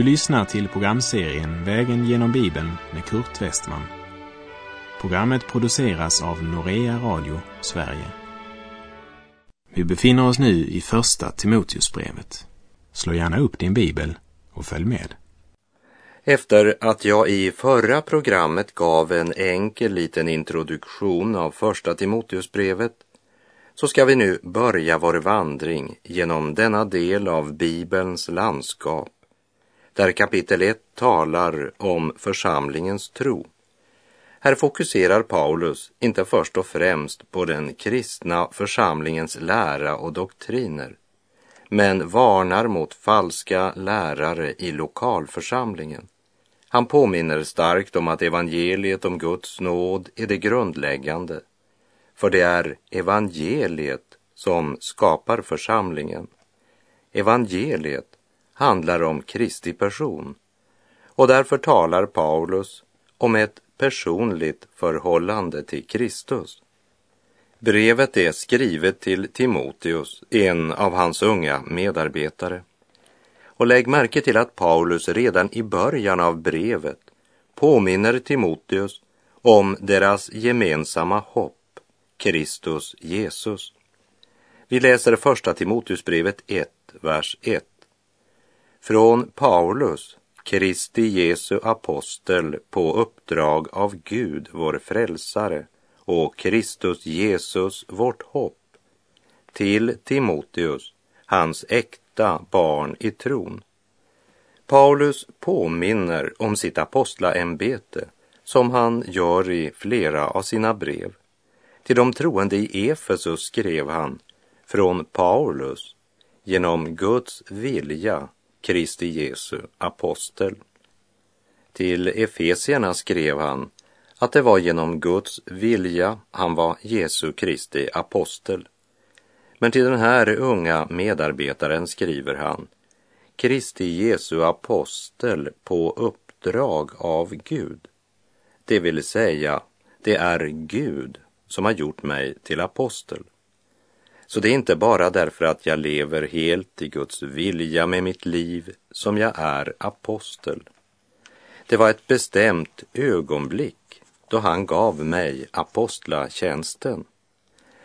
Du lyssnar till programserien Vägen genom Bibeln med Kurt Westman. Programmet produceras av Norea Radio Sverige. Vi befinner oss nu i Första Timoteusbrevet. Slå gärna upp din bibel och följ med. Efter att jag i förra programmet gav en enkel liten introduktion av Första Timoteusbrevet så ska vi nu börja vår vandring genom denna del av Bibelns landskap där kapitel 1 talar om församlingens tro. Här fokuserar Paulus inte först och främst på den kristna församlingens lära och doktriner, men varnar mot falska lärare i lokalförsamlingen. Han påminner starkt om att evangeliet om Guds nåd är det grundläggande, för det är evangeliet som skapar församlingen. Evangeliet handlar om Kristi person och därför talar Paulus om ett personligt förhållande till Kristus. Brevet är skrivet till Timoteus, en av hans unga medarbetare. Och lägg märke till att Paulus redan i början av brevet påminner Timoteus om deras gemensamma hopp, Kristus Jesus. Vi läser första Timoteusbrevet 1, vers 1. Från Paulus, Kristi Jesu apostel på uppdrag av Gud, vår frälsare, och Kristus Jesus, vårt hopp, till Timoteus, hans äkta barn i tron. Paulus påminner om sitt apostlaämbete som han gör i flera av sina brev. Till de troende i Efesus skrev han från Paulus genom Guds vilja Kristi Jesu apostel. Till Efesierna skrev han att det var genom Guds vilja han var Jesu Kristi apostel. Men till den här unga medarbetaren skriver han Kristi Jesu apostel på uppdrag av Gud. Det vill säga, det är Gud som har gjort mig till apostel. Så det är inte bara därför att jag lever helt i Guds vilja med mitt liv som jag är apostel. Det var ett bestämt ögonblick då han gav mig apostlatjänsten.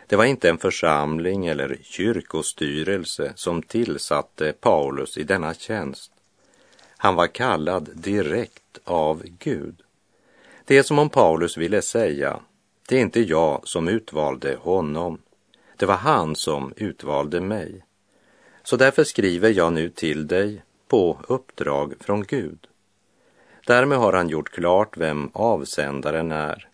Det var inte en församling eller kyrkostyrelse som tillsatte Paulus i denna tjänst. Han var kallad direkt av Gud. Det är som om Paulus ville säga, det är inte jag som utvalde honom, det var han som utvalde mig. Så därför skriver jag nu till dig på uppdrag från Gud. Därmed har han gjort klart vem avsändaren är.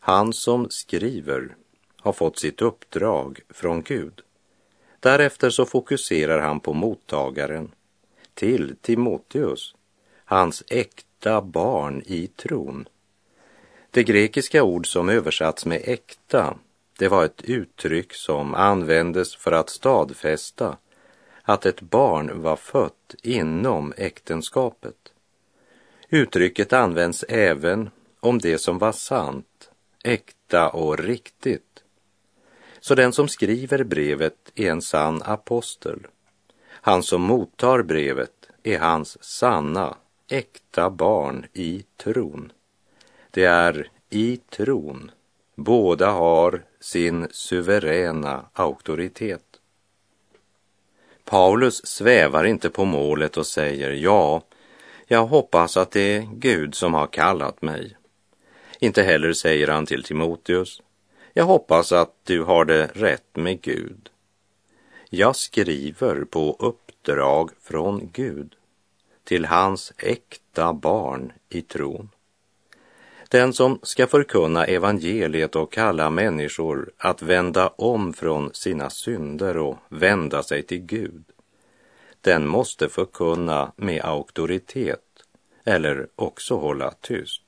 Han som skriver har fått sitt uppdrag från Gud. Därefter så fokuserar han på mottagaren, till Timoteus, hans äkta barn i tron. Det grekiska ord som översatts med äkta det var ett uttryck som användes för att stadfästa att ett barn var fött inom äktenskapet. Uttrycket används även om det som var sant, äkta och riktigt. Så den som skriver brevet är en sann apostel. Han som mottar brevet är hans sanna, äkta barn i tron. Det är i tron Båda har sin suveräna auktoritet. Paulus svävar inte på målet och säger ja, jag hoppas att det är Gud som har kallat mig. Inte heller säger han till Timoteus, jag hoppas att du har det rätt med Gud. Jag skriver på uppdrag från Gud till hans äkta barn i tron. Den som ska förkunna evangeliet och kalla människor att vända om från sina synder och vända sig till Gud, den måste förkunna med auktoritet eller också hålla tyst.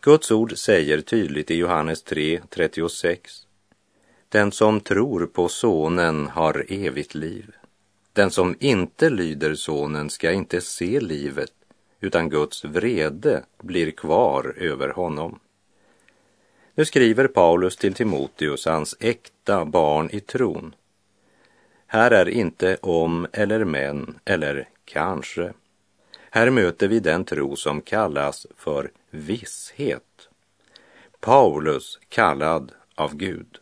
Guds ord säger tydligt i Johannes 3, 36. Den som tror på Sonen har evigt liv. Den som inte lyder Sonen ska inte se livet utan Guds vrede blir kvar över honom. Nu skriver Paulus till Timoteus, hans äkta barn i tron. Här är inte om eller men eller kanske. Här möter vi den tro som kallas för visshet. Paulus kallad av Gud.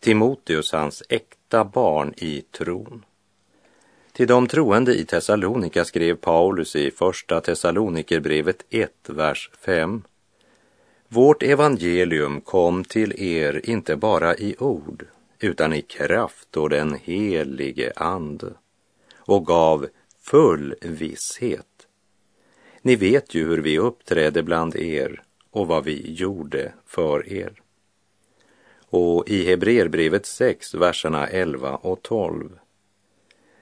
Timoteus hans äkta barn i tron. Till de troende i Thessalonika skrev Paulus i Första Thessalonikerbrevet 1, vers 5. Vårt evangelium kom till er inte bara i ord, utan i kraft och den helige Ande och gav full visshet. Ni vet ju hur vi uppträdde bland er och vad vi gjorde för er. Och i Hebreerbrevet 6, verserna 11 och 12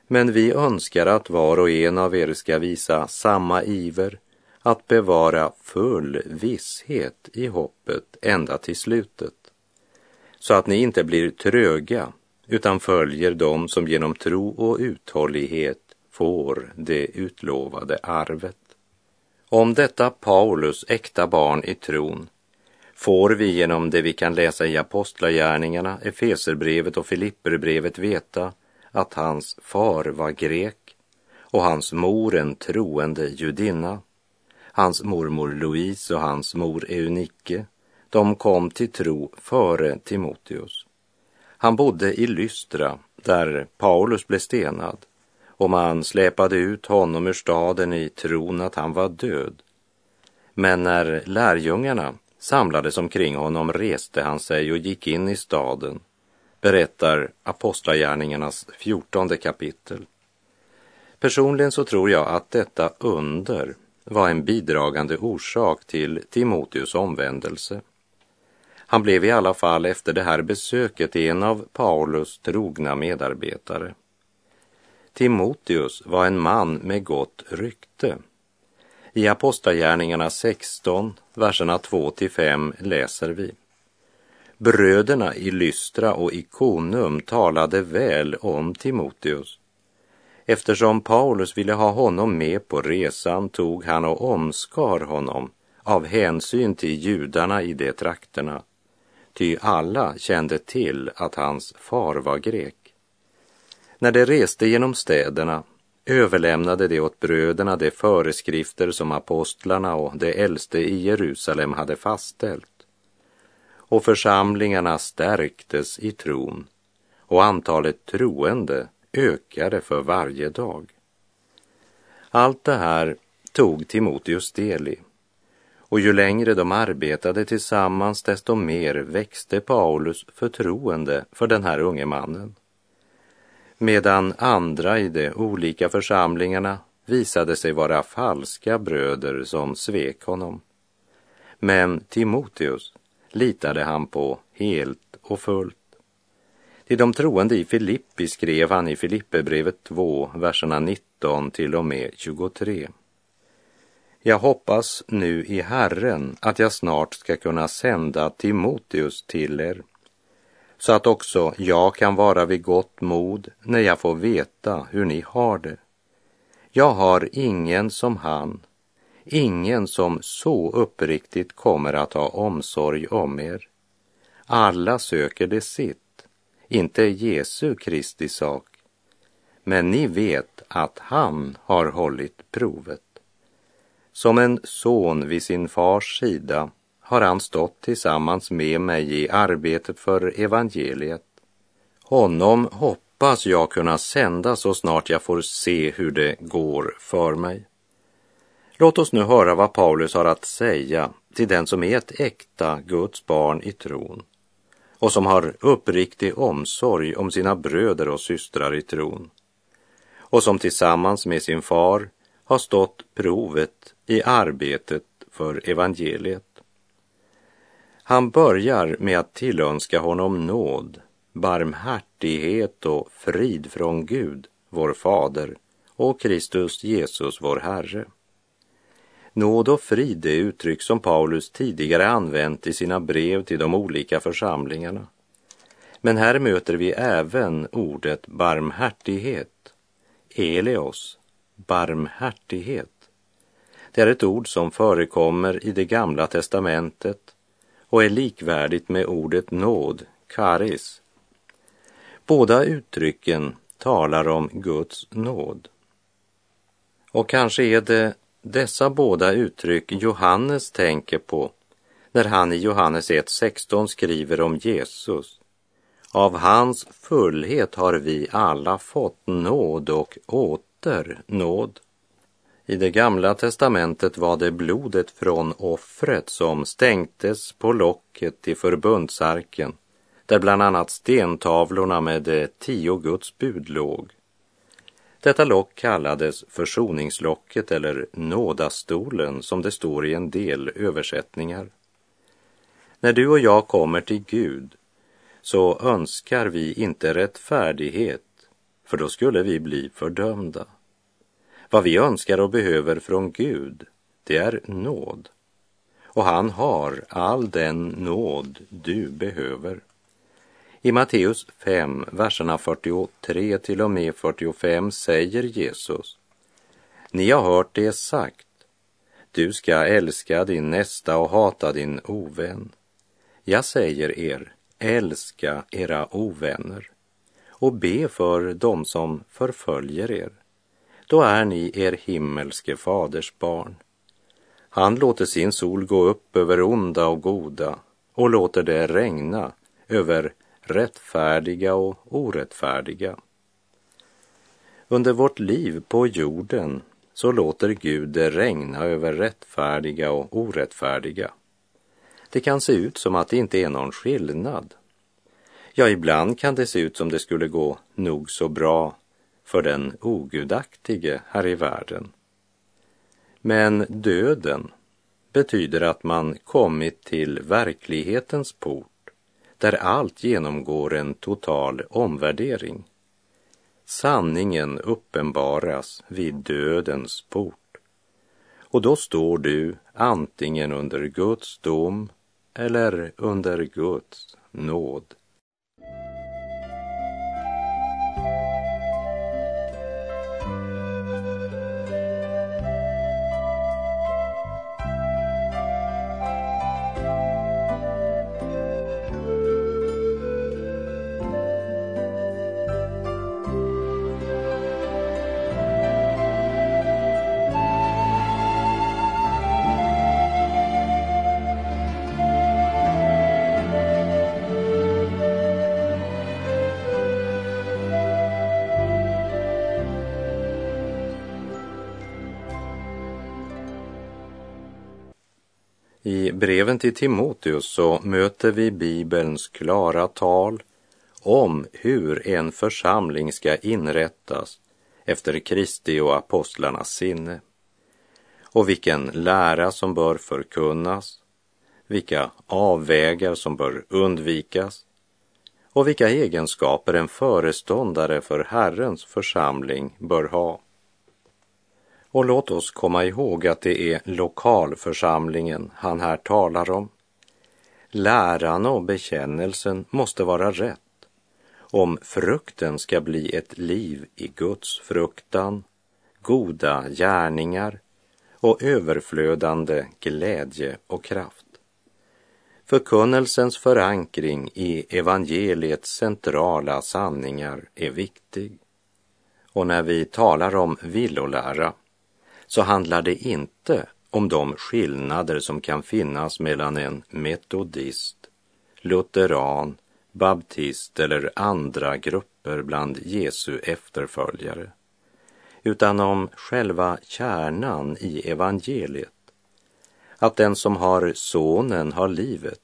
men vi önskar att var och en av er ska visa samma iver att bevara full visshet i hoppet ända till slutet, så att ni inte blir tröga utan följer dem som genom tro och uthållighet får det utlovade arvet. Om detta Paulus äkta barn i tron får vi genom det vi kan läsa i Apostlagärningarna, Efeserbrevet och Filipperbrevet veta att hans far var grek och hans mor en troende judinna. Hans mormor Louise och hans mor Eunike, de kom till tro före Timoteus. Han bodde i Lystra där Paulus blev stenad och man släpade ut honom ur staden i tron att han var död. Men när lärjungarna samlades omkring honom reste han sig och gick in i staden berättar Apostlagärningarnas fjortonde kapitel. Personligen så tror jag att detta under var en bidragande orsak till Timoteus omvändelse. Han blev i alla fall efter det här besöket en av Paulus trogna medarbetare. Timoteus var en man med gott rykte. I Apostlagärningarna 16, verserna 2 till 5 läser vi. Bröderna i Lystra och Ikonum talade väl om Timoteus. Eftersom Paulus ville ha honom med på resan tog han och omskar honom av hänsyn till judarna i de trakterna, ty alla kände till att hans far var grek. När de reste genom städerna överlämnade de åt bröderna de föreskrifter som apostlarna och de äldste i Jerusalem hade fastställt och församlingarna stärktes i tron och antalet troende ökade för varje dag. Allt det här tog Timoteus del i och ju längre de arbetade tillsammans desto mer växte Paulus förtroende för den här unge mannen. Medan andra i de olika församlingarna visade sig vara falska bröder som svek honom. Men Timoteus litade han på helt och fullt. Till de troende i Filippi skrev han i Filipperbrevet 2, verserna 19 till och med 23. Jag hoppas nu i Herren att jag snart ska kunna sända Timoteus till er, så att också jag kan vara vid gott mod när jag får veta hur ni har det. Jag har ingen som han, ingen som så uppriktigt kommer att ha omsorg om er. Alla söker det sitt, inte Jesu Kristi sak. Men ni vet att han har hållit provet. Som en son vid sin fars sida har han stått tillsammans med mig i arbetet för evangeliet. Honom hoppas jag kunna sända så snart jag får se hur det går för mig. Låt oss nu höra vad Paulus har att säga till den som är ett äkta Guds barn i tron och som har uppriktig omsorg om sina bröder och systrar i tron och som tillsammans med sin far har stått provet i arbetet för evangeliet. Han börjar med att tillönska honom nåd, barmhärtighet och frid från Gud, vår fader, och Kristus Jesus, vår Herre. Nåd och frid är uttryck som Paulus tidigare använt i sina brev till de olika församlingarna. Men här möter vi även ordet barmhärtighet, eleos, barmhärtighet. Det är ett ord som förekommer i det gamla testamentet och är likvärdigt med ordet nåd, karis. Båda uttrycken talar om Guds nåd. Och kanske är det dessa båda uttryck Johannes tänker på när han i Johannes 1.16 skriver om Jesus. Av hans fullhet har vi alla fått nåd och åter nåd. I det gamla testamentet var det blodet från offret som stänktes på locket i förbundsarken, där bland annat stentavlorna med de tio Guds bud låg. Detta lock kallades försoningslocket eller nådastolen som det står i en del översättningar. När du och jag kommer till Gud så önskar vi inte rättfärdighet, för då skulle vi bli fördömda. Vad vi önskar och behöver från Gud, det är nåd. Och han har all den nåd du behöver. I Matteus 5, verserna 43 till och med 45 säger Jesus Ni har hört det sagt, du ska älska din nästa och hata din ovän. Jag säger er, älska era ovänner och be för dem som förföljer er. Då är ni er himmelske faders barn. Han låter sin sol gå upp över onda och goda och låter det regna över rättfärdiga och orättfärdiga. Under vårt liv på jorden så låter Gud det regna över rättfärdiga och orättfärdiga. Det kan se ut som att det inte är någon skillnad. Ja, ibland kan det se ut som det skulle gå nog så bra för den ogudaktige här i världen. Men döden betyder att man kommit till verklighetens port där allt genomgår en total omvärdering. Sanningen uppenbaras vid dödens port. Och då står du antingen under Guds dom eller under Guds nåd. I breven till Timoteus så möter vi Bibelns klara tal om hur en församling ska inrättas efter Kristi och apostlarnas sinne och vilken lära som bör förkunnas, vilka avvägar som bör undvikas och vilka egenskaper en föreståndare för Herrens församling bör ha. Och låt oss komma ihåg att det är lokalförsamlingen han här talar om. Läran och bekännelsen måste vara rätt om frukten ska bli ett liv i Guds fruktan, goda gärningar och överflödande glädje och kraft. Förkunnelsens förankring i evangeliets centrala sanningar är viktig. Och när vi talar om villolära så handlar det inte om de skillnader som kan finnas mellan en metodist, lutheran, baptist eller andra grupper bland Jesu efterföljare, utan om själva kärnan i evangeliet. Att den som har sonen har livet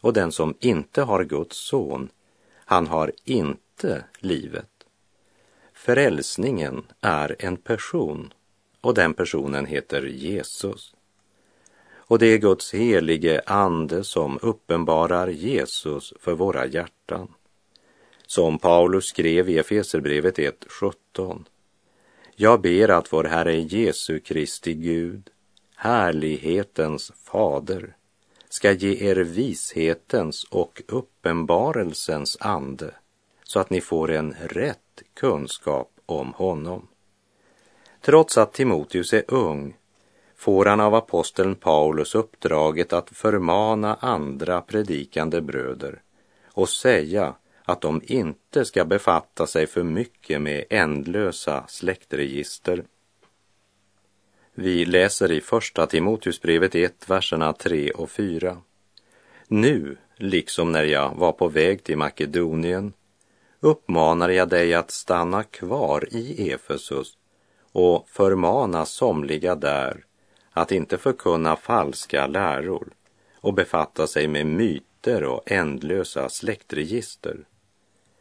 och den som inte har Guds son, han har inte livet. Frälsningen är en person och den personen heter Jesus. Och det är Guds helige ande som uppenbarar Jesus för våra hjärtan. Som Paulus skrev i Efeserbrevet 1.17. Jag ber att vår Herre Jesu Kristi Gud, härlighetens fader, ska ge er vishetens och uppenbarelsens ande så att ni får en rätt kunskap om honom. Trots att Timoteus är ung får han av aposteln Paulus uppdraget att förmana andra predikande bröder och säga att de inte ska befatta sig för mycket med ändlösa släktregister. Vi läser i Första Timoteusbrevet 1, verserna 3 och 4. Nu, liksom när jag var på väg till Makedonien, uppmanar jag dig att stanna kvar i Efesus och förmana somliga där att inte förkunna falska läror och befatta sig med myter och ändlösa släktregister.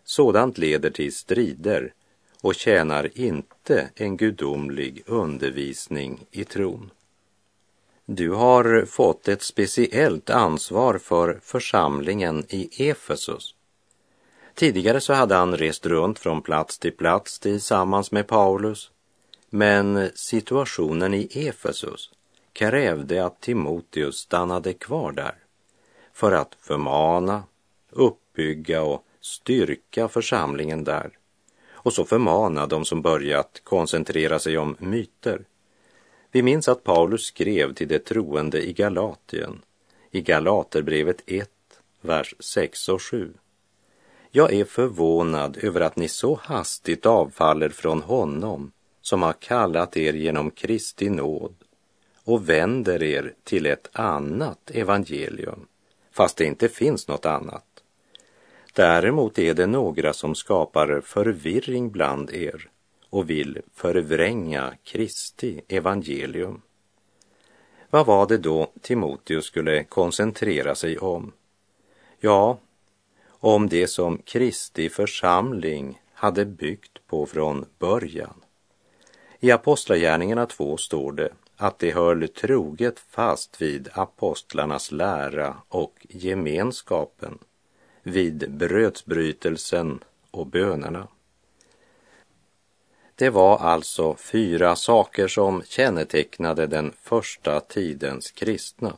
Sådant leder till strider och tjänar inte en gudomlig undervisning i tron. Du har fått ett speciellt ansvar för församlingen i Efesus. Tidigare så hade han rest runt från plats till plats tillsammans med Paulus. Men situationen i Efesus krävde att Timoteus stannade kvar där för att förmana, uppbygga och styrka församlingen där och så förmana de som börjat koncentrera sig om myter. Vi minns att Paulus skrev till de troende i Galatien, i Galaterbrevet 1, vers 6 och 7. Jag är förvånad över att ni så hastigt avfaller från honom som har kallat er genom Kristi nåd och vänder er till ett annat evangelium, fast det inte finns något annat. Däremot är det några som skapar förvirring bland er och vill förvränga Kristi evangelium. Vad var det då Timoteus skulle koncentrera sig om? Ja, om det som Kristi församling hade byggt på från början. I Apostlagärningarna 2 står det att de höll troget fast vid apostlarnas lära och gemenskapen, vid brödsbrytelsen och bönerna. Det var alltså fyra saker som kännetecknade den första tidens kristna.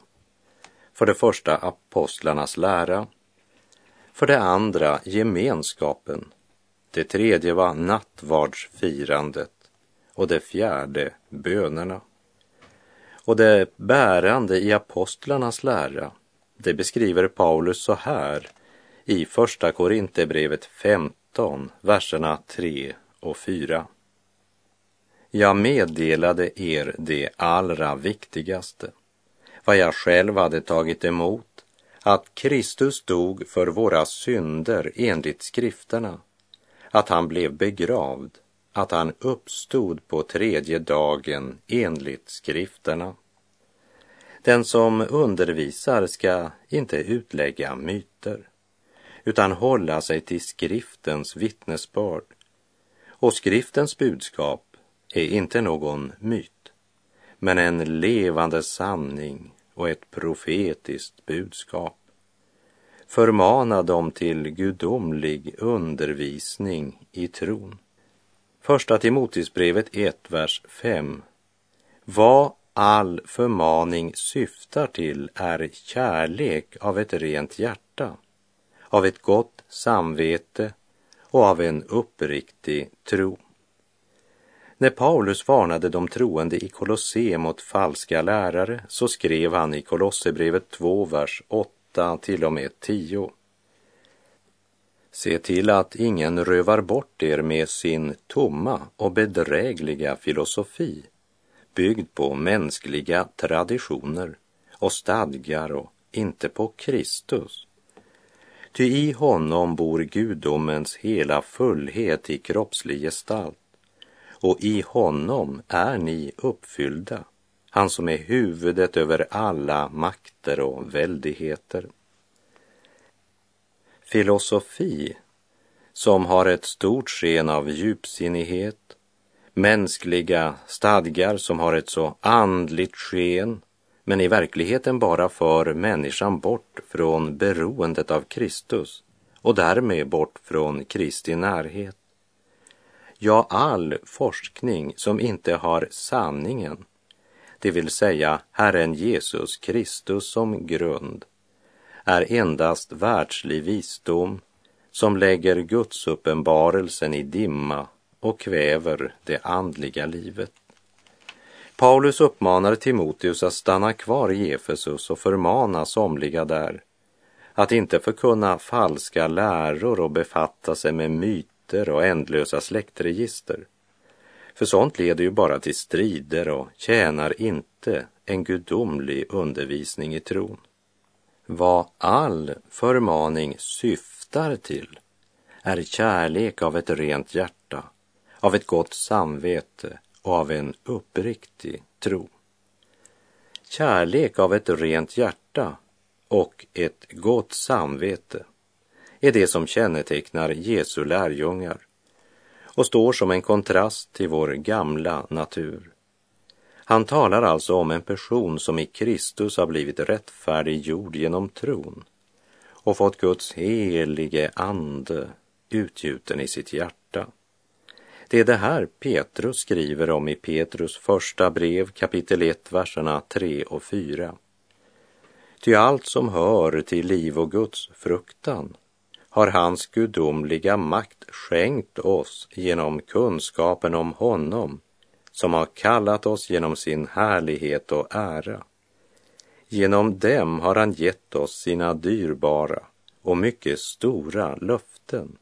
För det första apostlarnas lära. För det andra gemenskapen. Det tredje var nattvardsfirandet och det fjärde bönerna. Och det bärande i apostlarnas lära, det beskriver Paulus så här i Första Korinthierbrevet 15, verserna 3 och 4. Jag meddelade er det allra viktigaste, vad jag själv hade tagit emot, att Kristus dog för våra synder enligt skrifterna, att han blev begravd att han uppstod på tredje dagen enligt skrifterna. Den som undervisar ska inte utlägga myter utan hålla sig till skriftens vittnesbörd. Och skriftens budskap är inte någon myt, men en levande sanning och ett profetiskt budskap. Förmana dem till gudomlig undervisning i tron. Första Timoteusbrevet 1, vers 5. Vad all förmaning syftar till är kärlek av ett rent hjärta, av ett gott samvete och av en uppriktig tro. När Paulus varnade de troende i Kolosse mot falska lärare så skrev han i Kolosserbrevet 2, vers 8 till och med 10. Se till att ingen rövar bort er med sin tomma och bedrägliga filosofi byggd på mänskliga traditioner och stadgar och inte på Kristus. Ty i honom bor gudomens hela fullhet i kroppslig gestalt och i honom är ni uppfyllda, han som är huvudet över alla makter och väldigheter filosofi som har ett stort sken av djupsinnighet, mänskliga stadgar som har ett så andligt sken, men i verkligheten bara för människan bort från beroendet av Kristus och därmed bort från Kristi närhet. Ja, all forskning som inte har sanningen, det vill säga Herren Jesus Kristus som grund, är endast världslig visdom som lägger Guds uppenbarelsen i dimma och kväver det andliga livet. Paulus uppmanar Timoteus att stanna kvar i Efesus och förmana somliga där att inte förkunna falska läror och befatta sig med myter och ändlösa släktregister. För sånt leder ju bara till strider och tjänar inte en gudomlig undervisning i tron. Vad all förmaning syftar till är kärlek av ett rent hjärta, av ett gott samvete och av en uppriktig tro. Kärlek av ett rent hjärta och ett gott samvete är det som kännetecknar Jesu lärjungar och står som en kontrast till vår gamla natur. Han talar alltså om en person som i Kristus har blivit rättfärdiggjord genom tron och fått Guds helige ande utgjuten i sitt hjärta. Det är det här Petrus skriver om i Petrus första brev kapitel 1, verserna 3 och 4. Ty allt som hör till liv och Guds fruktan har hans gudomliga makt skänkt oss genom kunskapen om honom som har kallat oss genom sin härlighet och ära. Genom dem har han gett oss sina dyrbara och mycket stora löften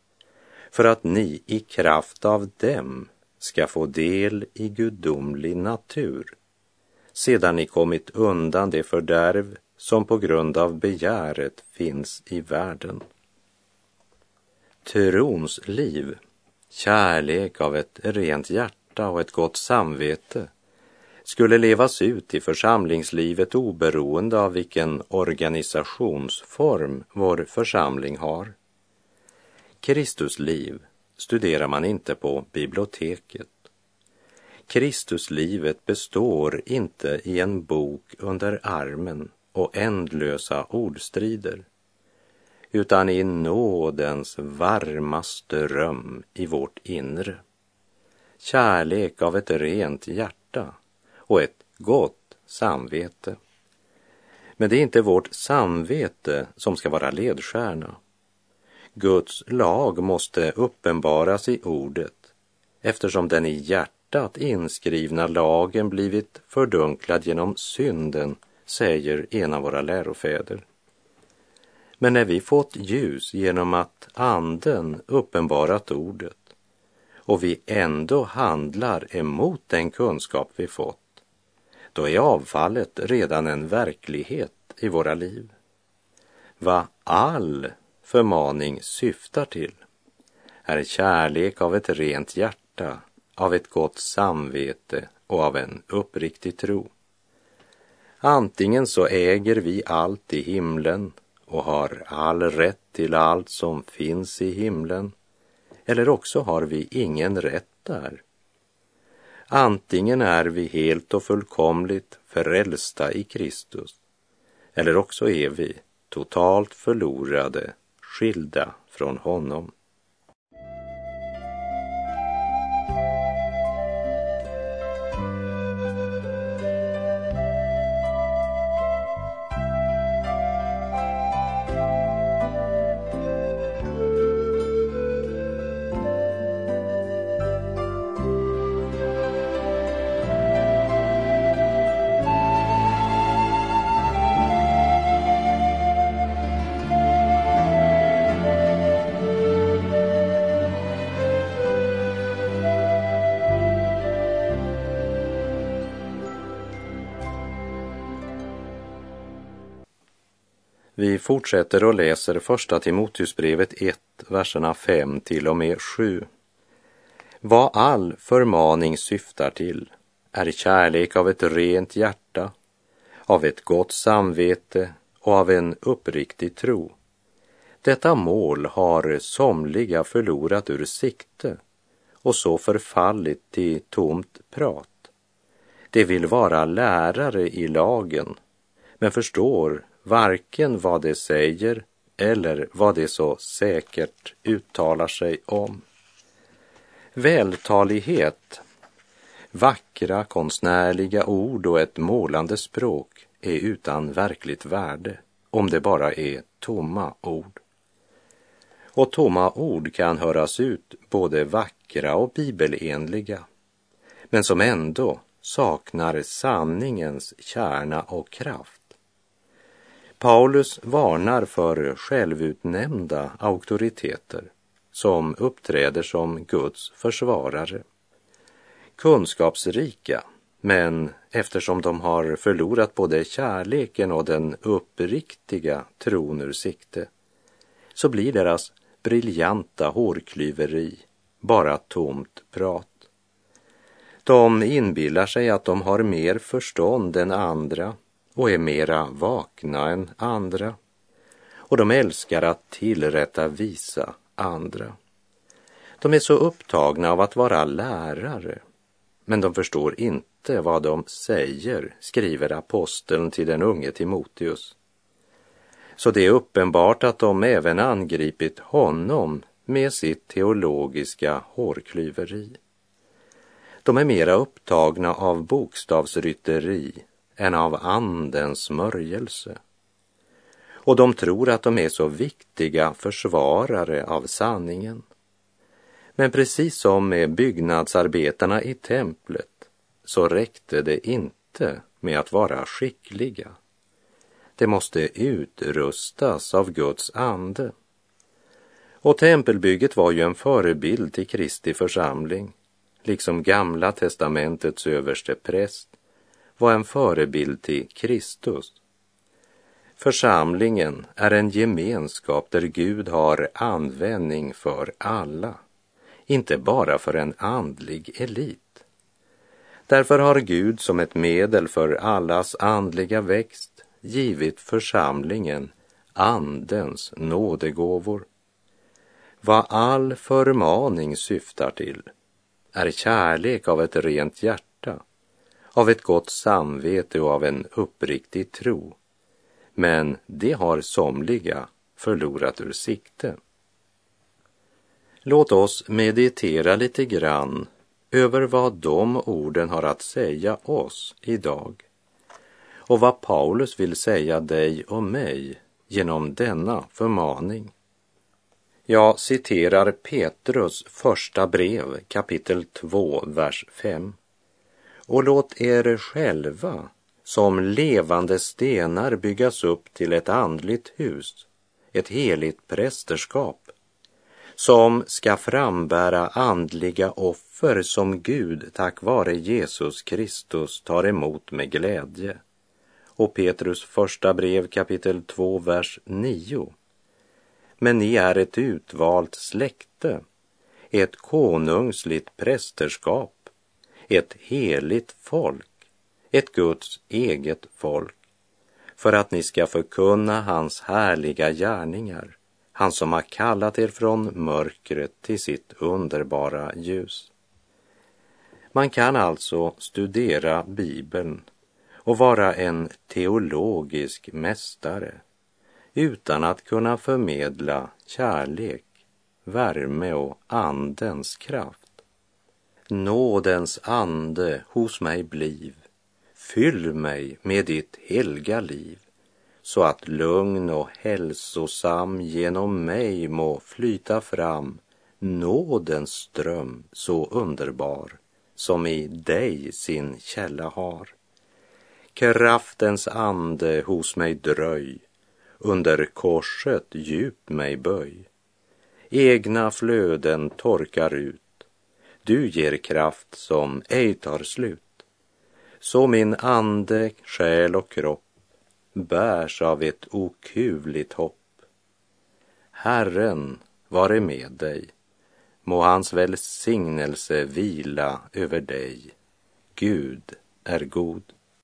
för att ni i kraft av dem ska få del i gudomlig natur sedan ni kommit undan det fördärv som på grund av begäret finns i världen. Trons liv, kärlek av ett rent hjärta och ett gott samvete skulle levas ut i församlingslivet oberoende av vilken organisationsform vår församling har. Kristusliv studerar man inte på biblioteket. Kristuslivet består inte i en bok under armen och ändlösa ordstrider utan i nådens varma ström i vårt inre. Kärlek av ett rent hjärta och ett gott samvete. Men det är inte vårt samvete som ska vara ledstjärna. Guds lag måste uppenbaras i ordet eftersom den i hjärtat inskrivna lagen blivit fördunklad genom synden, säger en av våra lärofäder. Men när vi fått ljus genom att anden uppenbarat ordet och vi ändå handlar emot den kunskap vi fått, då är avfallet redan en verklighet i våra liv. Vad all förmaning syftar till är kärlek av ett rent hjärta, av ett gott samvete och av en uppriktig tro. Antingen så äger vi allt i himlen och har all rätt till allt som finns i himlen, eller också har vi ingen rätt där. Antingen är vi helt och fullkomligt förälsta i Kristus, eller också är vi totalt förlorade, skilda från honom. Vi fortsätter och läser första Timoteusbrevet 1, verserna 5 till och med 7. Vad all förmaning syftar till är kärlek av ett rent hjärta, av ett gott samvete och av en uppriktig tro. Detta mål har somliga förlorat ur sikte och så förfallit till tomt prat. De vill vara lärare i lagen, men förstår varken vad det säger eller vad det så säkert uttalar sig om. Vältalighet, vackra konstnärliga ord och ett målande språk är utan verkligt värde om det bara är tomma ord. Och tomma ord kan höras ut både vackra och bibelenliga, men som ändå saknar sanningens kärna och kraft. Paulus varnar för självutnämnda auktoriteter som uppträder som Guds försvarare. kunskapsrika, men eftersom de har förlorat både kärleken och den uppriktiga tron ur sikte, så blir deras briljanta hårklyveri bara tomt prat. De inbillar sig att de har mer förstånd än andra och är mera vakna än andra. Och de älskar att tillrättavisa andra. De är så upptagna av att vara lärare, men de förstår inte vad de säger, skriver aposteln till den unge Timoteus. Så det är uppenbart att de även angripit honom med sitt teologiska hårklyveri. De är mera upptagna av bokstavsrytteri än av andens smörjelse. Och de tror att de är så viktiga försvarare av sanningen. Men precis som med byggnadsarbetarna i templet så räckte det inte med att vara skickliga. Det måste utrustas av Guds ande. Och tempelbygget var ju en förebild till Kristi församling, liksom Gamla testamentets överste präst var en förebild till Kristus. Församlingen är en gemenskap där Gud har användning för alla, inte bara för en andlig elit. Därför har Gud som ett medel för allas andliga växt givit församlingen Andens nådegåvor. Vad all förmaning syftar till är kärlek av ett rent hjärta, av ett gott samvete och av en uppriktig tro. Men det har somliga förlorat ur sikte. Låt oss meditera lite grann över vad de orden har att säga oss idag och vad Paulus vill säga dig och mig genom denna förmaning. Jag citerar Petrus första brev kapitel 2, vers 5. Och låt er själva som levande stenar byggas upp till ett andligt hus, ett heligt prästerskap, som ska frambära andliga offer som Gud tack vare Jesus Kristus tar emot med glädje. Och Petrus första brev kapitel 2, vers 9 men ni är ett utvalt släkte, ett konungsligt prästerskap, ett heligt folk, ett Guds eget folk, för att ni ska förkunna hans härliga gärningar, han som har kallat er från mörkret till sitt underbara ljus. Man kan alltså studera Bibeln och vara en teologisk mästare utan att kunna förmedla kärlek, värme och andens kraft. Nådens ande hos mig bliv, fyll mig med ditt helga liv så att lugn och hälsosam genom mig må flyta fram nådens ström så underbar som i dig sin källa har. Kraftens ande hos mig dröj under korset djup mig böj. Egna flöden torkar ut. Du ger kraft som ej tar slut. Så min ande, själ och kropp bärs av ett okuvligt hopp. Herren vare med dig. Må hans välsignelse vila över dig. Gud är god.